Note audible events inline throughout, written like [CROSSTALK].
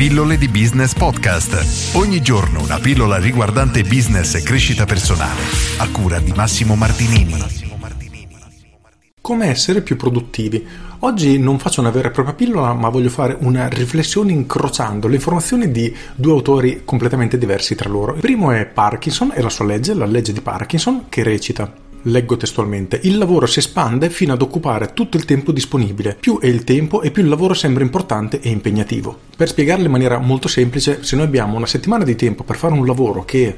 Pillole di Business Podcast. Ogni giorno una pillola riguardante business e crescita personale. A cura di Massimo Martinini. Come essere più produttivi? Oggi non faccio una vera e propria pillola, ma voglio fare una riflessione incrociando le informazioni di due autori completamente diversi tra loro. Il primo è Parkinson e la sua legge, la legge di Parkinson, che recita Leggo testualmente, il lavoro si espande fino ad occupare tutto il tempo disponibile. Più è il tempo e più il lavoro sembra importante e impegnativo. Per spiegarlo in maniera molto semplice, se noi abbiamo una settimana di tempo per fare un lavoro che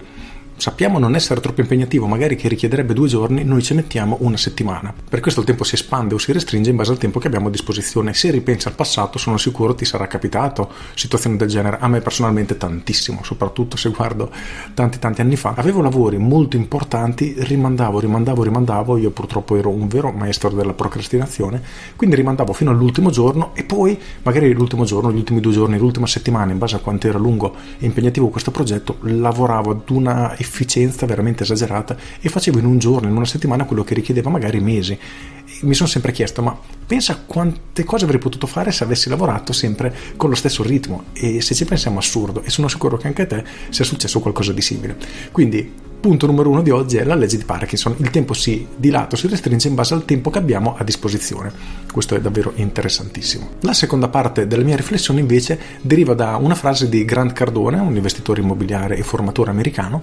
sappiamo non essere troppo impegnativo, magari che richiederebbe due giorni, noi ci mettiamo una settimana. Per questo il tempo si espande o si restringe in base al tempo che abbiamo a disposizione. Se ripensi al passato, sono sicuro ti sarà capitato situazioni del genere. A me personalmente tantissimo, soprattutto se guardo tanti tanti anni fa. Avevo lavori molto importanti, rimandavo, rimandavo, rimandavo. Io purtroppo ero un vero maestro della procrastinazione, quindi rimandavo fino all'ultimo giorno e poi magari l'ultimo giorno, gli ultimi due giorni, l'ultima settimana, in base a quanto era lungo e impegnativo questo progetto, lavoravo ad una efficienza veramente esagerata e facevo in un giorno, in una settimana quello che richiedeva magari mesi. E mi sono sempre chiesto, ma pensa quante cose avrei potuto fare se avessi lavorato sempre con lo stesso ritmo e se ci pensiamo assurdo e sono sicuro che anche a te sia successo qualcosa di simile. Quindi punto numero uno di oggi è la legge di Parkinson. Il tempo si dilata o si restringe in base al tempo che abbiamo a disposizione. Questo è davvero interessantissimo. La seconda parte della mia riflessione invece deriva da una frase di Grant Cardone, un investitore immobiliare e formatore americano,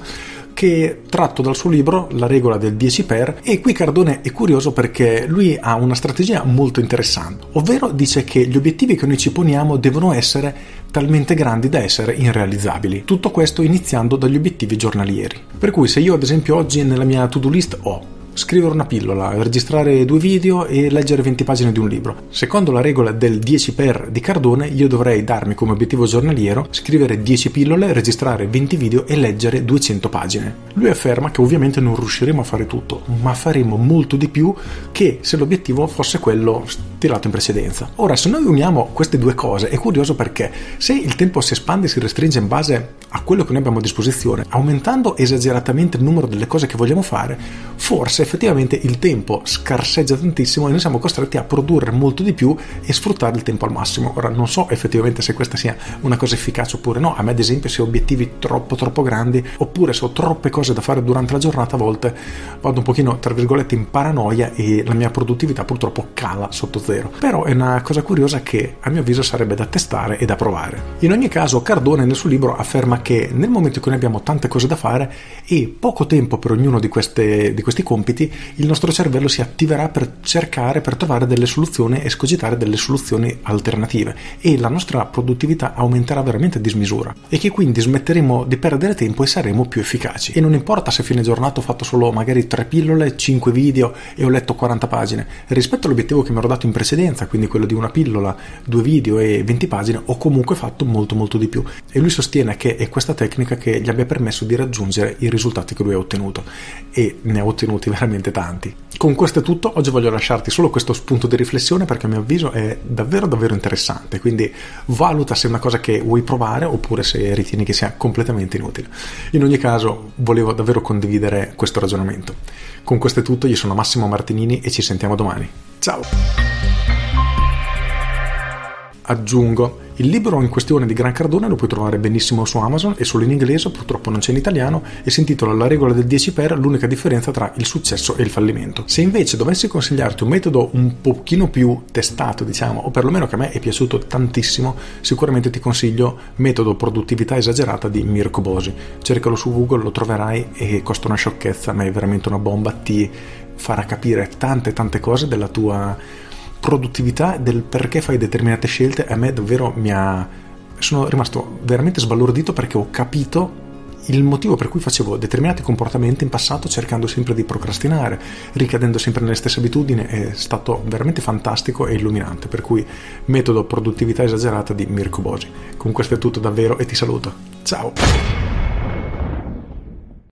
che tratto dal suo libro La regola del 10 per e qui Cardone è curioso perché lui ha una strategia molto interessante, ovvero dice che gli obiettivi che noi ci poniamo devono essere talmente grandi da essere irrealizzabili. Tutto questo iniziando dagli obiettivi giornalieri. Per cui se io ad esempio oggi nella mia to-do list ho scrivere una pillola, registrare due video e leggere 20 pagine di un libro. Secondo la regola del 10 per di Cardone, io dovrei darmi come obiettivo giornaliero scrivere 10 pillole, registrare 20 video e leggere 200 pagine. Lui afferma che ovviamente non riusciremo a fare tutto, ma faremo molto di più che se l'obiettivo fosse quello tirato in precedenza. Ora, se noi uniamo queste due cose, è curioso perché se il tempo si espande e si restringe in base a quello che noi abbiamo a disposizione, aumentando esageratamente il numero delle cose che vogliamo fare, forse effettivamente il tempo scarseggia tantissimo e noi siamo costretti a produrre molto di più e sfruttare il tempo al massimo. Ora non so effettivamente se questa sia una cosa efficace oppure no, a me ad esempio se ho obiettivi troppo troppo grandi oppure se ho troppe cose da fare durante la giornata a volte vado un pochino tra virgolette in paranoia e la mia produttività purtroppo cala sotto zero. Però è una cosa curiosa che a mio avviso sarebbe da testare e da provare. In ogni caso Cardone nel suo libro afferma che nel momento in cui abbiamo tante cose da fare e poco tempo per ognuno di, queste, di questi compiti, il nostro cervello si attiverà per cercare, per trovare delle soluzioni e scogitare delle soluzioni alternative e la nostra produttività aumenterà veramente a dismisura e che quindi smetteremo di perdere tempo e saremo più efficaci. E non importa se a fine giornata ho fatto solo magari tre pillole, cinque video e ho letto 40 pagine, rispetto all'obiettivo che mi ero dato in precedenza, quindi quello di una pillola, due video e 20 pagine, ho comunque fatto molto molto di più. E lui sostiene che è questa tecnica che gli abbia permesso di raggiungere i risultati che lui ha ottenuto e ne ha ottenuti [LAUGHS] veramente tanti. Con questo è tutto, oggi voglio lasciarti solo questo spunto di riflessione perché a mio avviso è davvero davvero interessante, quindi valuta se è una cosa che vuoi provare oppure se ritieni che sia completamente inutile. In ogni caso volevo davvero condividere questo ragionamento. Con questo è tutto, io sono Massimo Martinini e ci sentiamo domani. Ciao! Aggiungo il libro in questione di Gran Cardone lo puoi trovare benissimo su Amazon, è solo in inglese, purtroppo non c'è in italiano e si intitola La regola del 10 per l'unica differenza tra il successo e il fallimento. Se invece dovessi consigliarti un metodo un pochino più testato, diciamo, o perlomeno che a me è piaciuto tantissimo, sicuramente ti consiglio Metodo produttività esagerata di Mirko Bosi. Cercalo su Google, lo troverai e costa una sciocchezza, ma è veramente una bomba, ti farà capire tante tante cose della tua produttività del perché fai determinate scelte a me davvero mi ha sono rimasto veramente sbalordito perché ho capito il motivo per cui facevo determinati comportamenti in passato cercando sempre di procrastinare, ricadendo sempre nelle stesse abitudini, è stato veramente fantastico e illuminante, per cui metodo produttività esagerata di Mirko Bosi. Con questo è tutto davvero e ti saluto. Ciao!